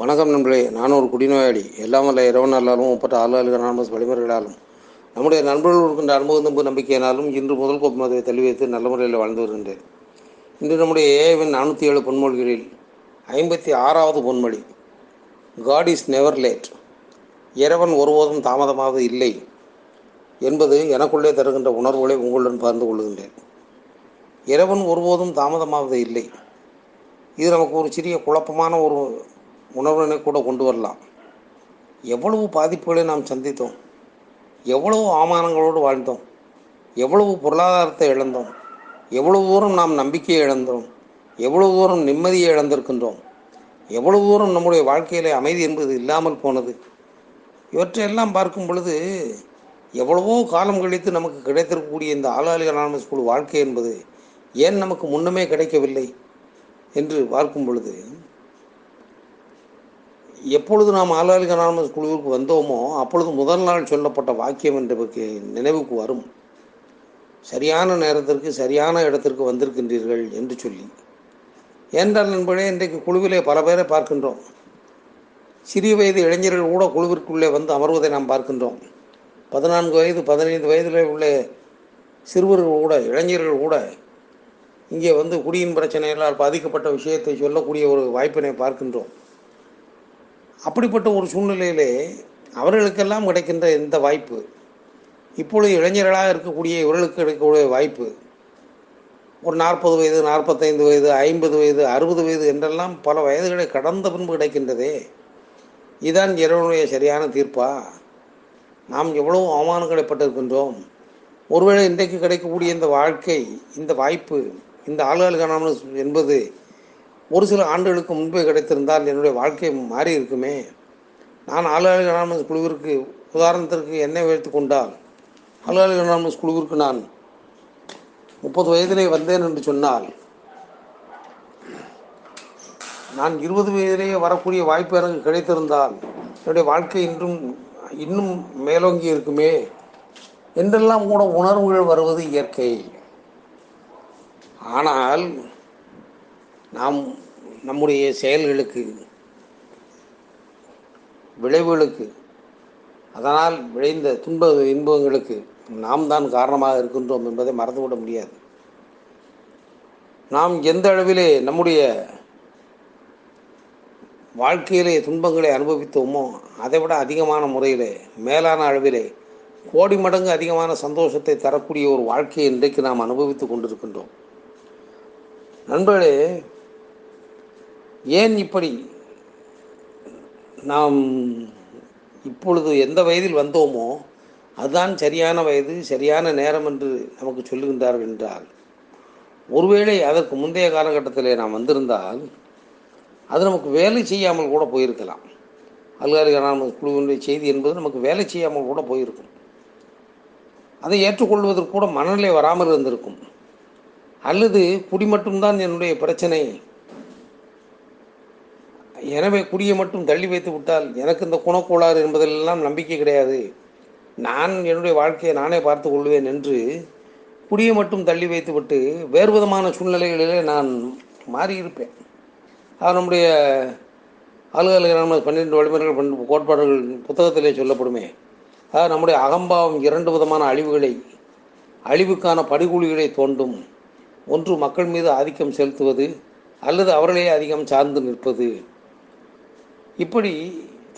வணக்கம் நண்பர்களே நான் ஒரு குடிநோயாளி. எல்லாம் வல்ல இறைவன் நல்லாலும் முப்பட்ட ஆளுநர்கள் நாமஸ் வழிமுறைகளாலும். நம்முடைய நண்பர்கள் இருக்கின்ற அனுபவம் நம்ப நம்பிக்கையினாலும் இன்று முதல் கோப்பு மதத்தை தள்ளி வைத்து நல்ல முறையில் வாழ்ந்து வருகின்றேன். இன்று நம்முடைய ஏவின் நானூற்றி ஏழு பொன்மொழிகளில் ஐம்பத்தி ஆறாவது பொன்மொழி காட் இஸ் நெவர் லேட் இறைவன் ஒருபோதும் தாமதமாக இல்லை என்பது எனக்குள்ளே தருகின்ற உணர்வுகளை உங்களுடன் பகிர்ந்து கொள்கின்றேன். இறைவன் ஒருபோதும் தாமதமாவது இல்லை. இது நமக்கு ஒரு சிறிய குழப்பமான ஒரு உணர்வினை கூட கொண்டு வரலாம். எவ்வளவு பாதிப்புகளை நாம் சந்தித்தோம். எவ்வளவு அவமானங்களோடு வாழ்ந்தோம். எவ்வளவு பொருளாதாரத்தை இழந்தோம். எவ்வளவு தூரம் நாம் நம்பிக்கையை இழந்தோம். எவ்வளவு தூரம் நிம்மதியை இழந்திருக்கின்றோம். எவ்வளவு தூரம் நம்முடைய வாழ்க்கையிலே அமைதி என்பது இல்லாமல் போனது. இவற்றையெல்லாம் பார்க்கும் பொழுது எவ்வளவோ காலம் கழித்து நமக்கு கிடைத்திருக்கக்கூடிய இந்த ஆளாளி அனானமஸ் குழு வாழ்க்கை என்பது ஏன் நமக்கு முன்னமே கிடைக்கவில்லை? என்று பார்க்கும் பொழுது எப்பொழுது நாம் ஆளாளி அனானமஸ் குழுவிற்கு வந்தோமோ அப்பொழுது முதல் நாள் சொல்லப்பட்ட வாக்கியம் என்பதற்கு நினைவுக்கு வரும். சரியான நேரத்திற்கு சரியான இடத்திற்கு வந்திருக்கின்றீர்கள் என்று சொல்லி. ஏனென்றால் நண்பர்களே இன்றைக்கு குழுவிலே பல பேரை பார்க்கின்றோம். சிறிய வயது இளைஞர்கள் கூட குழுவிற்குள்ளே வந்து அமர்வதை நாம் பார்க்கின்றோம். பதினான்கு வயது பதினைந்து வயதில் உள்ள சிறுவர்கள் கூட இளைஞர்கள் கூட இங்கே வந்து குடியின் பிரச்சனைகளால் பாதிக்கப்பட்ட விஷயத்தை சொல்லக்கூடிய ஒரு வாய்ப்பினை பார்க்கின்றோம். அப்படிப்பட்ட ஒரு சூழ்நிலையிலே அவர்களுக்கெல்லாம் கிடைக்கின்ற இந்த வாய்ப்பு இப்பொழுது இளைஞர்களாக இருக்கக்கூடிய இவர்களுக்கு கிடைக்கக்கூடிய வாய்ப்பு ஒரு நாற்பது வயது நாற்பத்தைந்து வயது ஐம்பது வயது அறுபது வயது என்றெல்லாம் பல வயதுகளை கடந்த பின்பு கிடைக்கின்றதே இதுதான் இறைவனுடைய சரியான தீர்ப்பா? நாம் எவ்வளவு அவமானங்களைப்பட்டிருக்கின்றோம். ஒருவேளை இன்றைக்கு கிடைக்கக்கூடிய இந்த வாழ்க்கை இந்த வாய்ப்பு இந்த ஆளுகள் என்பது ஒரு சில ஆண்டுகளுக்கு முன்பே கிடைத்திருந்தால் என்னுடைய வாழ்க்கை மாறி இருக்குமே. நான் ஆளுகள் அனாமஸ் குழுவிற்கு உதாரணத்திற்கு என்னை வைத்து கொண்டால் ஆளுகள் அனாமஸ் குழுவிற்கு நான் முப்பது வயதிலே வந்தேன் என்று சொன்னால் நான் இருபது வயதிலேயே வரக்கூடிய வாய்ப்பு எனக்கு கிடைத்திருந்தால் என்னுடைய வாழ்க்கை இன்றும் இன்னும் மேலோங்கி இருக்குமே. என்றெல்லாம் கூட உணர்வுகள் வருவது இயற்கை. ஆனால் நாம் நம்முடைய செயல்களுக்கு விளைவுகளுக்கு அதனால் விளைந்த துன்ப இன்பங்களுக்கு நாம் தான் காரணமாக இருக்கின்றோம் என்பதை மறந்துவிட முடியாது. நாம் எந்த அளவிலே நம்முடைய வாழ்க்கையிலே துன்பங்களை அனுபவித்தோமோ அதை விட அதிகமான முறையிலே மேலான அளவிலே கோடி மடங்கு அதிகமான சந்தோஷத்தை தரக்கூடிய ஒரு வாழ்க்கையை இன்றைக்கு நாம் அனுபவித்துக் கொண்டிருக்கின்றோம். நண்பர்களே ஏன் இப்படி? நாம் இப்பொழுது எந்த வயதில் வந்தோமோ அதுதான் சரியான வயது சரியான நேரம் என்று நமக்கு சொல்லுகின்றார்கள் என்றால் ஒருவேளை அதற்கு முந்தைய காலகட்டத்திலே நாம் வந்திருந்தால் அது நமக்கு வேலை செய்யாமல் கூட போயிருக்கலாம். அல்காரிகரான குழுவினுடைய செய்தி என்பது நமக்கு வேலை செய்யாமல் கூட போயிருக்கும். அதை ஏற்றுக்கொள்வதற்கு கூட மனநிலை வராமல் இருந்திருக்கும். அல்லது குடி மட்டும்தான் என்னுடைய பிரச்சனை எனவே குடியை மட்டும் தள்ளி வைத்து விட்டால் எனக்கு இந்த குணக்கோளாறு என்பதெல்லாம் நம்பிக்கை கிடையாது. நான் என்னுடைய வாழ்க்கையை நானே பார்த்து கொள்வேன் என்று குடியை மட்டும் தள்ளி வைத்துவிட்டு வேறு விதமான சூழ்நிலைகளிலே நான் மாறியிருப்பேன். அது நம்முடைய ஆளுநர்கள் பன்னிரெண்டு வழிமுறைகள் பன் கோட்பாடுகள் புத்தகத்திலே சொல்லப்படுமே. அதாவது நம்முடைய அகம்பாவம் இரண்டு விதமான அழிவுகளை அழிவுக்கான படுகொலிகளை தோண்டும். ஒன்று மக்கள் மீது ஆதிக்கம் செலுத்துவது அல்லது அவர்களே அதிகம் சார்ந்து நிற்பது. இப்படி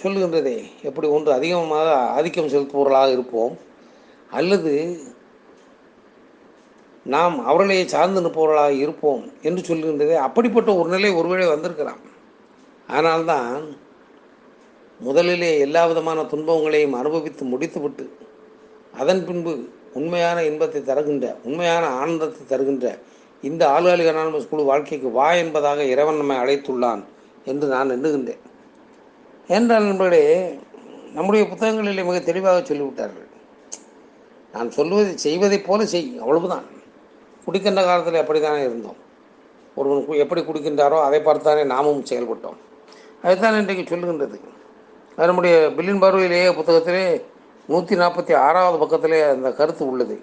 சொல்லுகின்றதே எப்படி ஒன்று அதிகமாக ஆதிக்கம் செலுத்துபவர்களாக இருப்போம் அல்லது நாம் அவர்களையே சார்ந்து நிற்பவர்களாக இருப்போம் என்று சொல்லுகின்றதே அப்படிப்பட்ட ஒரு நிலை ஒருவேளை வந்திருக்கிறான் ஆனால்தான் முதலிலே எல்லா விதமான துன்பங்களையும் அனுபவித்து முடித்துவிட்டு அதன் பின்பு உண்மையான இன்பத்தை தருகின்ற உண்மையான ஆனந்தத்தை தருகின்ற இந்த ஆளுகாலி அனானமஸ் குழு வாழ்க்கைக்கு வா என்பதாக இறைவன் நம்மை அழைத்துள்ளான் என்று நான் எண்ணுகின்றேன். ஏனென்றால் நண்பர்களே நம்முடைய புத்தகங்களிலே மிக தெளிவாக சொல்லிவிட்டார்கள். நான் சொல்வதை செய்வதைப் போல செய் அவ்வளவுதான். குடிக்கின்ற காலத்தில் அப்படித்தானே இருந்தோம். ஒருவன் கு- எப்படி குடிக்கின்றாரோ அதை பார்த்தானே நாமும் செயல்பட்டோம். அதுதான் இன்றைக்கு சொல்லுகின்றது. அதனுடைய நம்முடைய பில்லின் பார்வையிலேயே புத்தகத்திலே நூற்றி நாற்பத்தி ஆறாவது பக்கத்திலே அந்த கருத்து உள்ளது.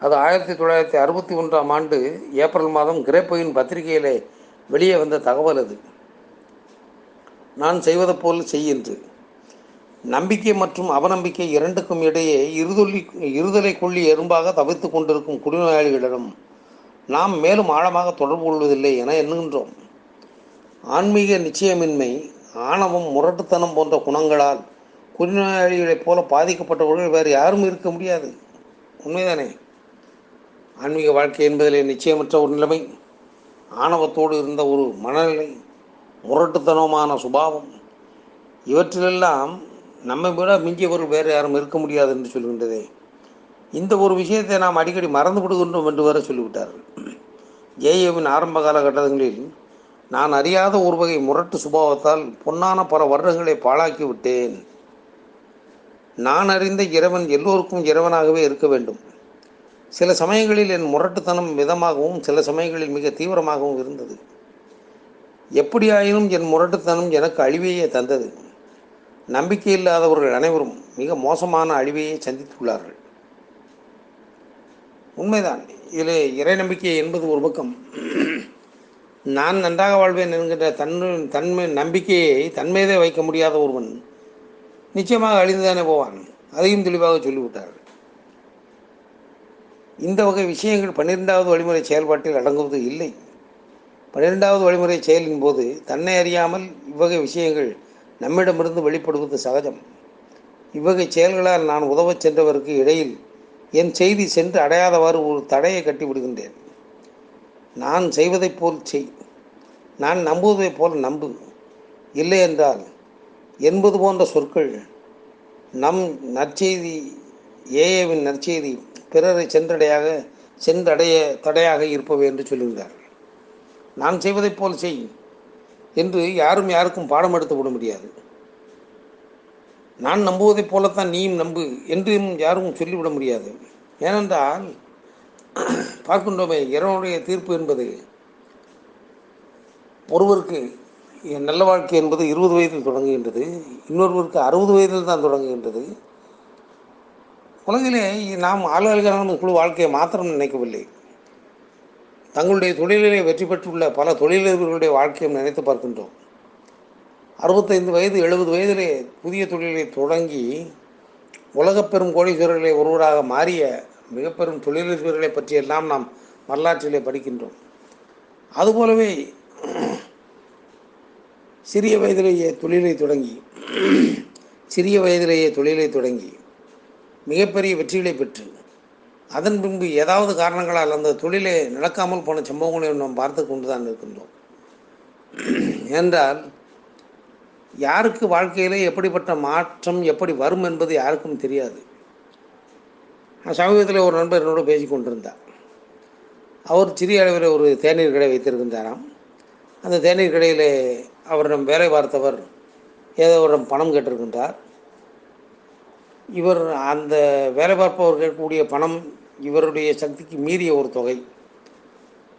அது ஆயிரத்தி தொள்ளாயிரத்தி அறுபத்தி ஒன்றாம் ஆண்டு ஏப்ரல் மாதம் கிரேப்பையின் பத்திரிகையிலே வெளியே வந்த தகவல் அது. நான் செய்வது போல் செய் என்று. நம்பிக்கை மற்றும் அவநம்பிக்கை இரண்டுக்கும் இடையே இருதொல்லி இருதலை கொள்ளி எறும்பாக தவித்து கொண்டிருக்கும் குடிநோயாளிகளிடம் நாம் மேலும் ஆழமாக தொடர்பு கொள்வதில்லை என எண்ணுகின்றோம். ஆன்மீக நிச்சயமின்மை ஆணவம் முரட்டுத்தனம் போன்ற குணங்களால் குடிநோயாளிகளைப் போல பாதிக்கப்பட்டவர்கள் வேறு யாரும் இருக்க முடியாது. உண்மைதானே? ஆன்மீக வாழ்க்கை என்பதிலே நிச்சயமற்ற ஒரு நிலைமை. ஆணவத்தோடு இருந்த ஒரு மனநிலை முரட்டுத்தனமான சுபாவம். இவற்றிலெல்லாம் நம்மை விட மிஞ்சியவர்கள் வேறு யாரும் இருக்க முடியாது என்று சொல்கின்றதே. இந்த ஒரு விஷயத்தை நாம் அடிக்கடி மறந்து விடுகின்றோம் என்று வர சொல்லிவிட்டார்கள். ஜேஏவின் ஆரம்ப காலகட்டங்களில் நான் அறியாத ஒரு வகை முரட்டு சுபாவத்தால் பொன்னான பல வருடங்களை பாழாக்கி விட்டேன். நான் அறிந்த இறைவன் எல்லோருக்கும் இறைவனாகவே இருக்க வேண்டும். சில சமயங்களில் என் முரட்டுத்தனம் மிதமாகவும் சில சமயங்களில் மிக தீவிரமாகவும் இருந்தது. எப்படியாயினும் என் முரட்டுத்தனம் எனக்கு அழிவையே தந்தது. நம்பிக்கை இல்லாதவர்கள் அனைவரும் மிக மோசமான அழிவையே சந்தித்துள்ளார்கள். உண்மைதான். இதில் இறை நம்பிக்கை என்பது ஒரு பக்கம். நான் நன்றாக வாழ்வேன் என்கின்ற தன்னு தன்மை நம்பிக்கையை தன்மீதே வைக்க முடியாத ஒருவன் நிச்சயமாக அழிந்துதானே போவான். அதையும் தெளிவாக சொல்லிவிட்டார்கள். இந்த வகை விஷயங்கள் பன்னிரெண்டாவது வழிமுறை செயல்பாட்டில் அடங்குவது இல்லை. பன்னிரெண்டாவது வழிமுறை செயலின் போது தன்னை அறியாமல் இவ்வகை விஷயங்கள் நம்மிடமிருந்து வெளிப்படுவது சகஜம். இவ்வகை செயல்களால் நான் உதவச் சென்றவருக்கு இடையில் என் செய்தி சென்று அடையாதவாறு ஒரு தடையை கட்டி விடுகின்றேன் நான் செய்வதைப் போல் செய். நான் நம்புவதைப் போல் நம்பு. இல்லை என்றால் என்பது போன்ற சொற்கள் நம் நற்செய்தி ஏஏவின் நற்செய்தி பிறரை சென்றடையாக சென்றடைய தடையாக இருப்பவை என்று சொல்லுகிறார்கள் நான் செய்வதைப் போல் செய் என்று யாரும் யாருக்கும் பாடம் எடுத்து விட முடியாது. நான் நம்புவதைப் போலத்தான் நீயும் நம்பு என்றும் யாரும் சொல்லிவிட முடியாது. ஏனென்றால் பார்க்கின்றோமே இறைவனுடைய தீர்ப்பு என்பது ஒருவருக்கு நல்ல வாழ்க்கை என்பது இருபது வயதில் தொடங்குகின்றது இன்னொருவருக்கு அறுபது வயதில் தான் தொடங்குகின்றது. உலகிலே நாம் ஆளுநர்கள் குழு வாழ்க்கையை மாத்திரம் நினைக்கவில்லை. தங்களுடைய தொழிலிலே வெற்றி பெற்றுள்ள பல தொழிலதிபர்களுடைய வாழ்க்கையை நினைத்து பார்க்கின்றோம். அறுபத்தைந்து வயது எழுபது வயதிலே புதிய தொழிலை தொடங்கி உலகப்பெரும் கோடீஸ்வரர்களை ஒருவராக மாறிய மிகப்பெரும் தொழிலதிபர்களை பற்றியெல்லாம் நாம் வரலாற்றிலே படிக்கின்றோம். அதுபோலவே சிறிய வயதிலேயே தொழிலை தொடங்கி சிறிய வயதிலேயே தொழிலை தொடங்கி மிகப்பெரிய வெற்றிகளை பெற்று அதன் பின்பு ஏதாவது காரணங்களால் அந்த தொழிலே நடக்காமல் போன சம்பவங்களை நாம் பார்த்து கொண்டு தான் இருக்கின்றோம். என்றால் யாருக்கு வாழ்க்கையிலே எப்படிப்பட்ட மாற்றம் எப்படி வரும் என்பது யாருக்கும் தெரியாது. நான் சமீபத்தில் ஒரு நண்பர் என்னோட பேசி கொண்டிருந்தார். அவர் சிறிய அளவில் ஒரு தேநீர் கடை வைத்திருக்கின்றாராம். அந்த தேநீர் கடையில் அவரிடம் வேலை பார்த்தவர் ஏதோ அவரிடம் பணம் கேட்டிருக்கின்றார். இவர் அந்த வேலை பார்ப்பவர் கேட்கக்கூடிய பணம் இவருடைய சக்திக்கு மீறிய ஒரு தொகை.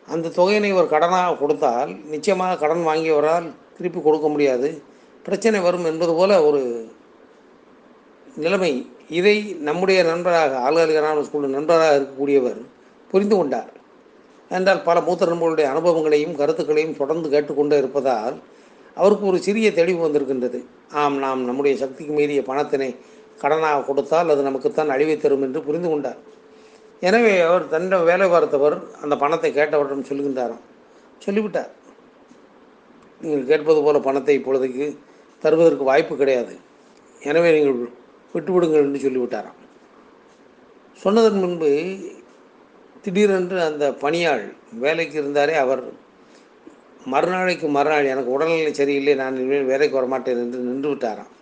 அந்த தொகையினை இவர் கடனாக கொடுத்தால் நிச்சயமாக கடன் வாங்கியவரால் திருப்பி கொடுக்க முடியாது. பிரச்சனை வரும் என்பது போல ஒரு நிலைமை. இதை நம்முடைய நண்பராக ஆளுநர் ஸ்கூல் நண்பராக இருக்கக்கூடியவர் புரிந்து கொண்டார். என்றால் பல மூத்த நண்பர்களுடைய அனுபவங்களையும் கருத்துக்களையும் தொடர்ந்து கேட்டுக்கொண்டே இருப்பதால் அவருக்கு ஒரு சிறிய தெளிவு வந்திருக்கின்றது. ஆம் நாம் நம்முடைய சக்திக்கு மீறிய பணத்தினை கடனாக கொடுத்தால் அது நமக்குத்தான் அழிவை தரும் என்று புரிந்து கொண்டார். எனவே அவர் தன்னிடம் வேலை பார்த்தவர் அந்த பணத்தை கேட்டவரிடம் சொல்லுகின்றாராம் சொல்லிவிட்டார். நீங்கள் கேட்பது போல பணத்தை இப்பொழுதைக்கு தருவதற்கு வாய்ப்பு கிடையாது. எனவே நீங்கள் விட்டுவிடுங்கள் என்று சொல்லிவிட்டாராம். சொன்னதன் முன்பு திடீரென்று அந்த பணியாள் வேலைக்கு இருந்தாரே அவர் மறுநாளைக்கு மறுநாள் எனக்கு உடல்நிலை சரியில்லை நான் இனிமேல் வேலைக்கு வரமாட்டேன் என்று நின்று விட்டாராம்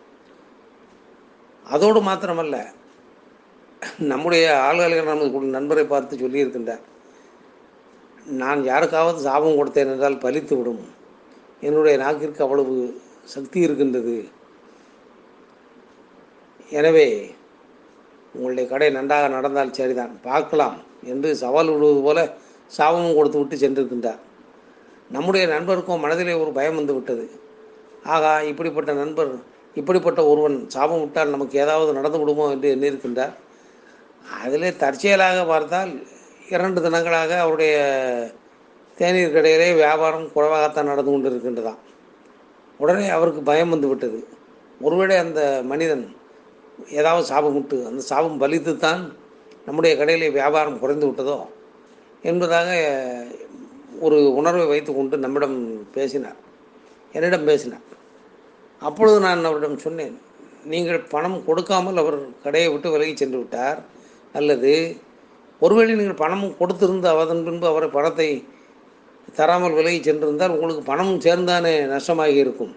அதோடு மாத்திரமல்ல நம்முடைய ஆள்காலிகள் நமது நண்பரை பார்த்து சொல்லியிருக்கின்றார் நான் யாருக்காவது சாபம் கொடுத்தேன் என்றால் பலித்து விடும். என்னுடைய நாக்கிற்கு அவ்வளவு சக்தி இருக்கின்றது. எனவே உங்களுடைய கடை நன்றாக நடந்தால் சரிதான். பார்க்கலாம் என்று சவால் விடுவது போல சாபமும் கொடுத்து விட்டு சென்றிருக்கின்றார். நம்முடைய நண்பருக்கும் மனதிலே ஒரு பயம் வந்து விட்டது. ஆகா இப்படிப்பட்ட நண்பர் இப்படிப்பட்ட ஒருவன் சாபம் விட்டால் நமக்கு ஏதாவது நடந்து விடுமோ என்று எண்ணியிருக்கின்றார். அதில் தற்செயலாக பார்த்தால் இரண்டு தினங்களாக அவருடைய தேநீர் கடையிலே வியாபாரம் குறைவாகத்தான் நடந்து கொண்டு இருக்கின்றதாம் உடனே அவருக்கு பயம் வந்து விட்டது. ஒருவேளை அந்த மனிதன் ஏதாவது சாபம் விட்டு அந்த சாபம் பலித்து தான் நம்முடைய கடையில் வியாபாரம் குறைந்து விட்டதோ என்பதாக ஒரு உணர்வை வைத்துக்கொண்டு நம்மிடம் பேசினார். என்னிடம் பேசினார். அப்பொழுது நான் அவரிடம் சொன்னேன் நீங்கள் பணம் கொடுக்காமல் அவர் கடையை விட்டு விலகி சென்று விட்டார். அல்லது ஒருவேளை நீங்கள் பணமும் கொடுத்திருந்து அதன் பின்பு அவரை பணத்தை தராமல் விலகி சென்றிருந்தால் உங்களுக்கு பணமும் சேர்ந்தானே நஷ்டமாகி இருக்கும்.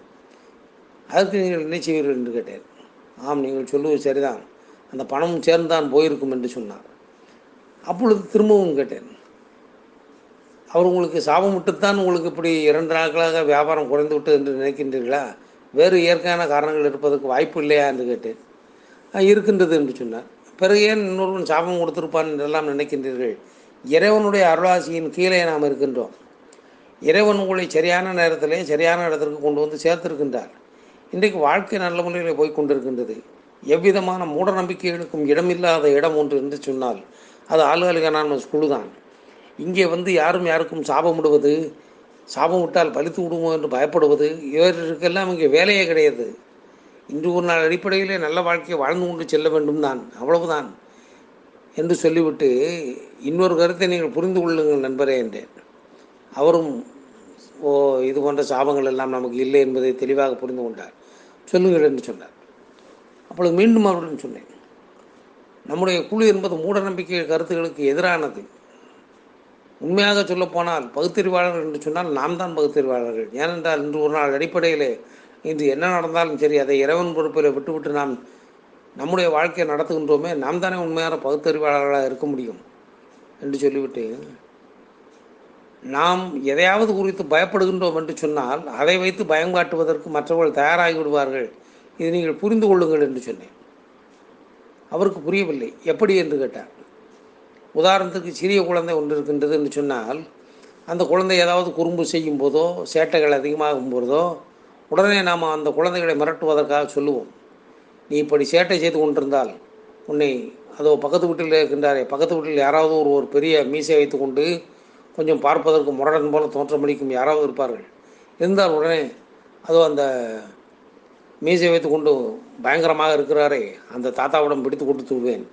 அதற்கு நீங்கள் என்ன செய்வீர்கள் என்று கேட்டேன். ஆம் நீங்கள் சொல்லுவது சரிதான். அந்த பணமும் சேர்ந்தான் போயிருக்கும் என்று சொன்னார். அப்பொழுது திரும்பவும் கேட்டேன். அவர் உங்களுக்கு சாபமிட்டுத்தான் உங்களுக்கு இப்படி இரண்டு நாட்களாக வியாபாரம் குறைந்து விட்டது என்று நினைக்கின்றீர்களா? வேறு இயற்கையான காரணங்கள் இருப்பதற்கு வாய்ப்பு இல்லையா? என்று கேட்டேன். இருக்கின்றது என்று சொன்னார். பிறகு ஏன் இன்னொருவன் சாபம் கொடுத்திருப்பான் என்றெல்லாம் நினைக்கின்றீர்கள். இறைவனுடைய அருளாசியின் கீழே நாம் இருக்கின்றோம். இறைவன் உங்களை சரியான நேரத்திலே சரியான இடத்திற்கு கொண்டு வந்து சேர்த்திருக்கின்றார். இன்றைக்கு வாழ்க்கை நல்ல முறையில் போய் கொண்டிருக்கின்றது. எவ்விதமான மூட நம்பிக்கைகளுக்கும் இடமில்லாத இடம் ஒன்று என்று சொன்னால் அது ஆளுகாலிகான குழு தான் இங்கே வந்து யாரும் யாருக்கும் சாபம் விடுவது சாபம் விட்டால் பழித்து விடுமோ என்று பயப்படுவது இவர்களுக்கெல்லாம் இங்கே வேலையே கிடையாது. இன்று ஒரு நாள் அடிப்படையிலே நல்ல வாழ்க்கையை வாழ்ந்து கொண்டு செல்ல வேண்டும் தான் அவ்வளவுதான். என்று சொல்லிவிட்டு இன்னொரு கருத்தை நீங்கள் புரிந்து கொள்ளுங்கள் நண்பரே என்றேன். அவரும் ஓ இது போன்ற சாபங்கள் எல்லாம் நமக்கு இல்லை என்பதை தெளிவாக புரிந்து கொண்டார். சொல்லுங்கள் என்று சொன்னார். அப்பொழுது மீண்டும் அவரிடம் சொன்னேன். நம்முடைய குழு என்பது மூட நம்பிக்கை கருத்துகளுக்கு எதிரானது. உண்மையாக சொல்லப்போனால் பகுத்தறிவாளர்கள் என்று சொன்னால் நாம் தான் பகுத்தறிவாளர்கள். ஏனென்றால் இன்று ஒரு நாள் அடிப்படையிலே இன்று என்ன நடந்தாலும் சரி அதை இறைவன் பொறுப்பில் விட்டுவிட்டு நாம் நம்முடைய வாழ்க்கையை நடத்துகின்றோமே நாம் தானே உண்மையான பகுத்தறிவாளர்களாக இருக்க முடியும் என்று சொல்லிவிட்டு நாம் எதையாவது குறித்து பயப்படுகின்றோம் என்று சொன்னால் அதை வைத்து பயம் காட்டுவதற்கு மற்றவர்கள் தயாராகி விடுவார்கள் இதை நீங்கள் புரிந்து கொள்ளுங்கள் என்று சொன்னேன். அவருக்கு புரியவில்லை. எப்படி என்று கேட்டார். உதாரணத்துக்கு சிறிய குழந்தை ஒன்று இருக்கின்றது என்று சொன்னால் அந்த குழந்தை ஏதாவது குறும்பு செய்யும் போதோ சேட்டைகள் அதிகமாகும் போதோ உடனே நாம் அந்த குழந்தைகளை மிரட்டுவதற்காக சொல்லுவோம். நீ இப்படி சேட்டை செய்து கொண்டிருந்தால் உன்னை அதோ பக்கத்து வீட்டில் இருக்கின்றாரே பக்கத்து வீட்டில் யாராவது ஒரு ஒரு பெரிய மீசை வைத்துக்கொண்டு கொஞ்சம் பார்ப்பதற்கு முரடன் போல தோற்றமளிக்கும் யாராவது இருப்பார்கள். இருந்தால் உடனே அதோ அந்த மீசை வைத்துக்கொண்டு பயங்கரமாக இருக்கிறாரே அந்த தாத்தாவிடம் பிடித்து கொடுத்து விடுவேன்.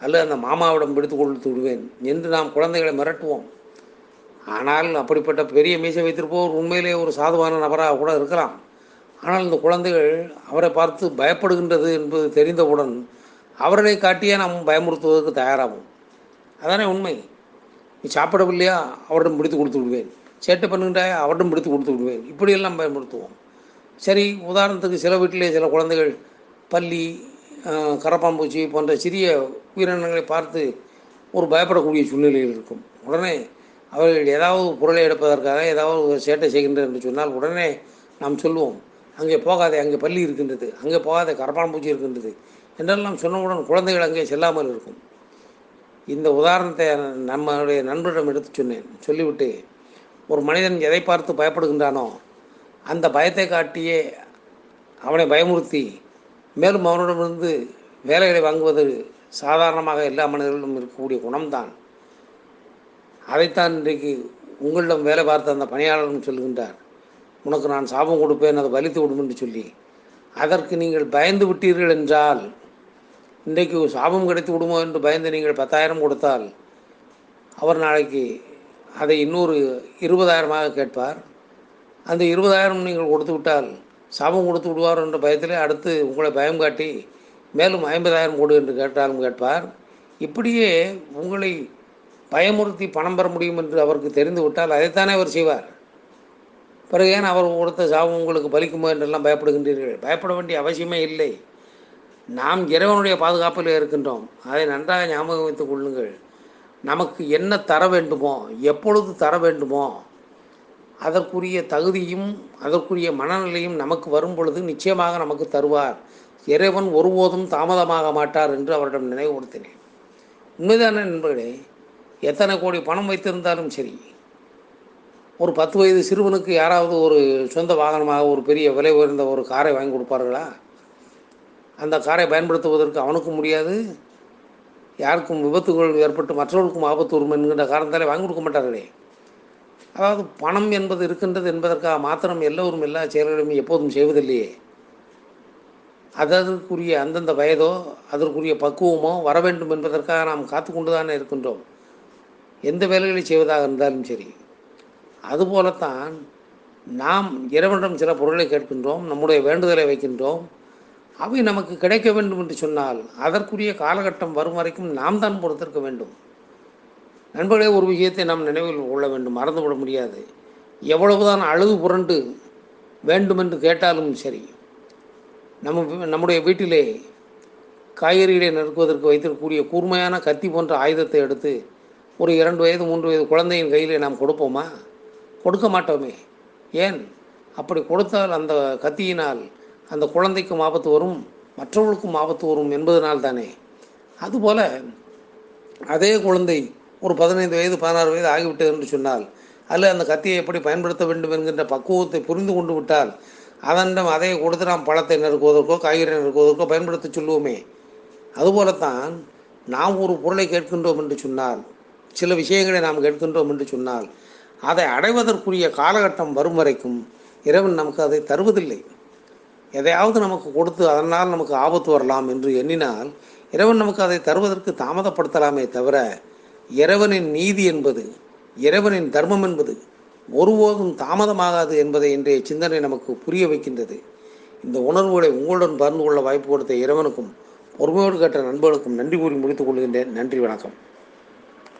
அல்லது அந்த மாமாவிடம் பிடித்து கொடுத்து விடுவேன் என்று நாம் குழந்தைகளை மிரட்டுவோம். ஆனால் அப்படிப்பட்ட பெரிய மீசை வைத்திருப்போர் உண்மையிலே ஒரு சாதுவான நபராக கூட இருக்கலாம். ஆனால் இந்த குழந்தைகள் அவரை பார்த்து பயப்படுகின்றது என்பது தெரிந்தவுடன் அவர்களை காட்டியே நாம் பயமுறுத்துவதற்கு தயாராகும் அதானே உண்மை? நீ சாப்பிடவில்லையா? அவரிடம் பிடித்து கொடுத்து விடுவேன். சேட்டை பண்ணுகின்றாயா? அவரிடம் பிடித்து கொடுத்து விடுவேன். இப்படியெல்லாம் பயமுறுத்துவோம். சரி உதாரணத்துக்கு சில வீட்டிலே சில குழந்தைகள் பள்ளி கரப்பாம்பூச்சி போன்ற சிறிய உயிரினங்களை பார்த்து ஒரு பயப்படக்கூடிய சூழ்நிலையில் இருக்கும். உடனே அவர்கள் ஏதாவது பொருளை எடுப்பதற்காக ஏதாவது ஒரு சேட்டை செய்கின்றனர் என்று சொன்னால் உடனே நாம் சொல்லுவோம் அங்கே போகாதே அங்கே பள்ளி இருக்கின்றது அங்கே போகாதே கரப்பாம்பூச்சி இருக்கின்றது என்றெல்லாம் சொன்னவுடன் குழந்தைகள் அங்கே செல்லாமல் இருக்கும். இந்த உதாரணத்தை நம்மளுடைய நண்பரிடம் எடுத்து சொன்னேன். சொல்லிவிட்டு ஒரு மனிதன் எதை பார்த்து பயப்படுகின்றானோ அந்த பயத்தை காட்டியே அவனை பயமுறுத்தி மேலும் அவனிடமிருந்து வேலைகளை வாங்குவது சாதாரணமாக எல்லா மனிதர்களிடம் இருக்கக்கூடிய குணம்தான். அதைத்தான் இன்றைக்கு உங்களிடம் வேலை பார்த்த அந்த பணியாளரும் சொல்கின்றார். உனக்கு நான் சாபம் கொடுப்பேன் அதை வலித்து விடும் என்று சொல்லி. அதற்கு நீங்கள் பயந்து விட்டீர்கள் என்றால் இன்றைக்கு சாபம் கிடைத்து விடுமோ என்று பயந்து நீங்கள் பத்தாயிரம் கொடுத்தால் அவர் நாளைக்கு அதை இன்னொரு இருபதாயிரமாக கேட்பார். அந்த இருபதாயிரம் நீங்கள் கொடுத்து விட்டால் சாபம் கொடுத்து விடுவார் என்ற பயத்திலே அடுத்து உங்களை பயம் காட்டி மேலும் ஐம்பதாயிரம் கொடு என்று கேட்டாலும் கேட்பார். இப்படியே உங்களை பயமுறுத்தி பணம் பெற முடியும் என்று அவருக்கு தெரிந்து விட்டால் அதைத்தானே அவர் செய்வார். பிறகு ஏன் அவர் கொடுத்த சாவு உங்களுக்கு பலிக்குமோ என்றெல்லாம் பயப்படுகின்றீர்கள்? பயப்பட வேண்டிய அவசியமே இல்லை. நாம் இறைவனுடைய பாதுகாப்பில் இருக்கின்றோம். அதை நன்றாக ஞாபகம் வைத்துக் கொள்ளுங்கள். நமக்கு என்ன தர வேண்டுமோ எப்பொழுது தர வேண்டுமோ அதற்குரிய தகுதியும் அதற்குரிய மனநிலையும் நமக்கு வரும் பொழுது நிச்சயமாக நமக்கு தருவார். இறைவன் ஒருபோதும் தாமதமாக மாட்டார் என்று அவரிடம் நினைவுபடுத்தினேன். உண்மைதானே நண்பர்களே? எத்தனை கோடி பணம் வைத்திருந்தாலும் சரி ஒரு பத்து வயது சிறுவனுக்கு யாராவது ஒரு சொந்த வாகனமாக ஒரு பெரிய விலை உயர்ந்த ஒரு காரை வாங்கி கொடுப்பார்களா? அந்த காரை பயன்படுத்துவதற்கு அவனுக்கும் முடியாது. யாருக்கும் விபத்துகள் ஏற்பட்டு மற்றவர்களுக்கும் ஆபத்து வரும் என்கின்ற காரணத்தாலே வாங்கி கொடுக்க மாட்டார்களே. அதாவது பணம் என்பது இருக்கின்றது என்பதற்காக மாத்திரம் எல்லோரும் எல்லா செயல்களையும் எப்போதும் செய்வதில்லையே. அதற்குரிய அந்தந்த வயதோ அதற்குரிய பக்குவமோ வர வேண்டும் என்பதற்காக நாம் காத்து கொண்டு தானே இருக்கின்றோம். எந்த வேலைகளை செய்வதாக இருந்தாலும் சரி. அதுபோலத்தான் நாம் இறைவனிடம் சில பொருளை கேட்கின்றோம் நம்முடைய வேண்டுதலை வைக்கின்றோம். அவை நமக்கு கிடைக்க வேண்டும் என்று சொன்னால் அதற்குரிய காலகட்டம் வரும் வரைக்கும் நாம் தான் பொறுத்திருக்க வேண்டும். நண்பர்களே ஒரு விஷயத்தை நாம் நினைவில் கொள்ள வேண்டும் மறந்துவிட முடியாது. எவ்வளவுதான் அழுது புரண்டு வேண்டுமென்று கேட்டாலும் சரி நம்ம நம்முடைய வீட்டிலே காய்கறிகளை நறுக்குவதற்கு வைத்திருக்கக்கூடிய கூர்மையான கத்தி போன்ற ஆயுதத்தை எடுத்து ஒரு இரண்டு வயது மூன்று வயது குழந்தையின் கையிலே நாம் கொடுப்போமா? கொடுக்க மாட்டோமே. ஏன்? அப்படி கொடுத்தால் அந்த கத்தியினால் அந்த குழந்தைக்கும் ஆபத்து வரும் மற்றவர்களுக்கும் ஆபத்து வரும் என்பதனால் தானே. அதுபோல அதே குழந்தை ஒரு பதினைந்து வயது பதினாறு வயது ஆகிவிட்டது என்று சொன்னால் அதில் அந்த கத்தியை எப்படி பயன்படுத்த வேண்டும் என்கின்ற பக்குவத்தை புரிந்து கொண்டு விட்டால் அதனிடம் அதை கொடுத்து நாம் பழத்தை நறுக்குவதற்கோ காய்கறி நறுக்குவதற்கோ பயன்படுத்த சொல்லுவோமே. அதுபோலத்தான் நாம் ஒரு பொருளை கேட்கின்றோம் என்று சொன்னால் சில விஷயங்களை நாம் கேட்கின்றோம் என்று சொன்னால் அதை அடைவதற்குரிய காலகட்டம் வரும் வரைக்கும் இறைவன் நமக்கு அதை தருவதில்லை. எதையாவது நமக்கு கொடுத்து அதனால் நமக்கு ஆபத்து வரலாம் என்று எண்ணினால் இறைவன் நமக்கு அதை தருவதற்கு தாமதப்படுத்தலாமே தவிர இறைவனின் நீதி என்பது இறைவனின் தர்மம் என்பது ஒருபோதும் தாமதமாகாது என்பதை இன்றைய சிந்தனை நமக்கு புரிய வைக்கின்றது. இந்த உணர்வுகளை உங்களுடன் பகிர்ந்து கொள்ள வாய்ப்பு கொடுத்த இறைவனுக்கும் பொறுமையோடு கேட்ட நண்பர்களுக்கும் நன்றி கூறி முடித்துக் கொள்கின்றேன். நன்றி வணக்கம்.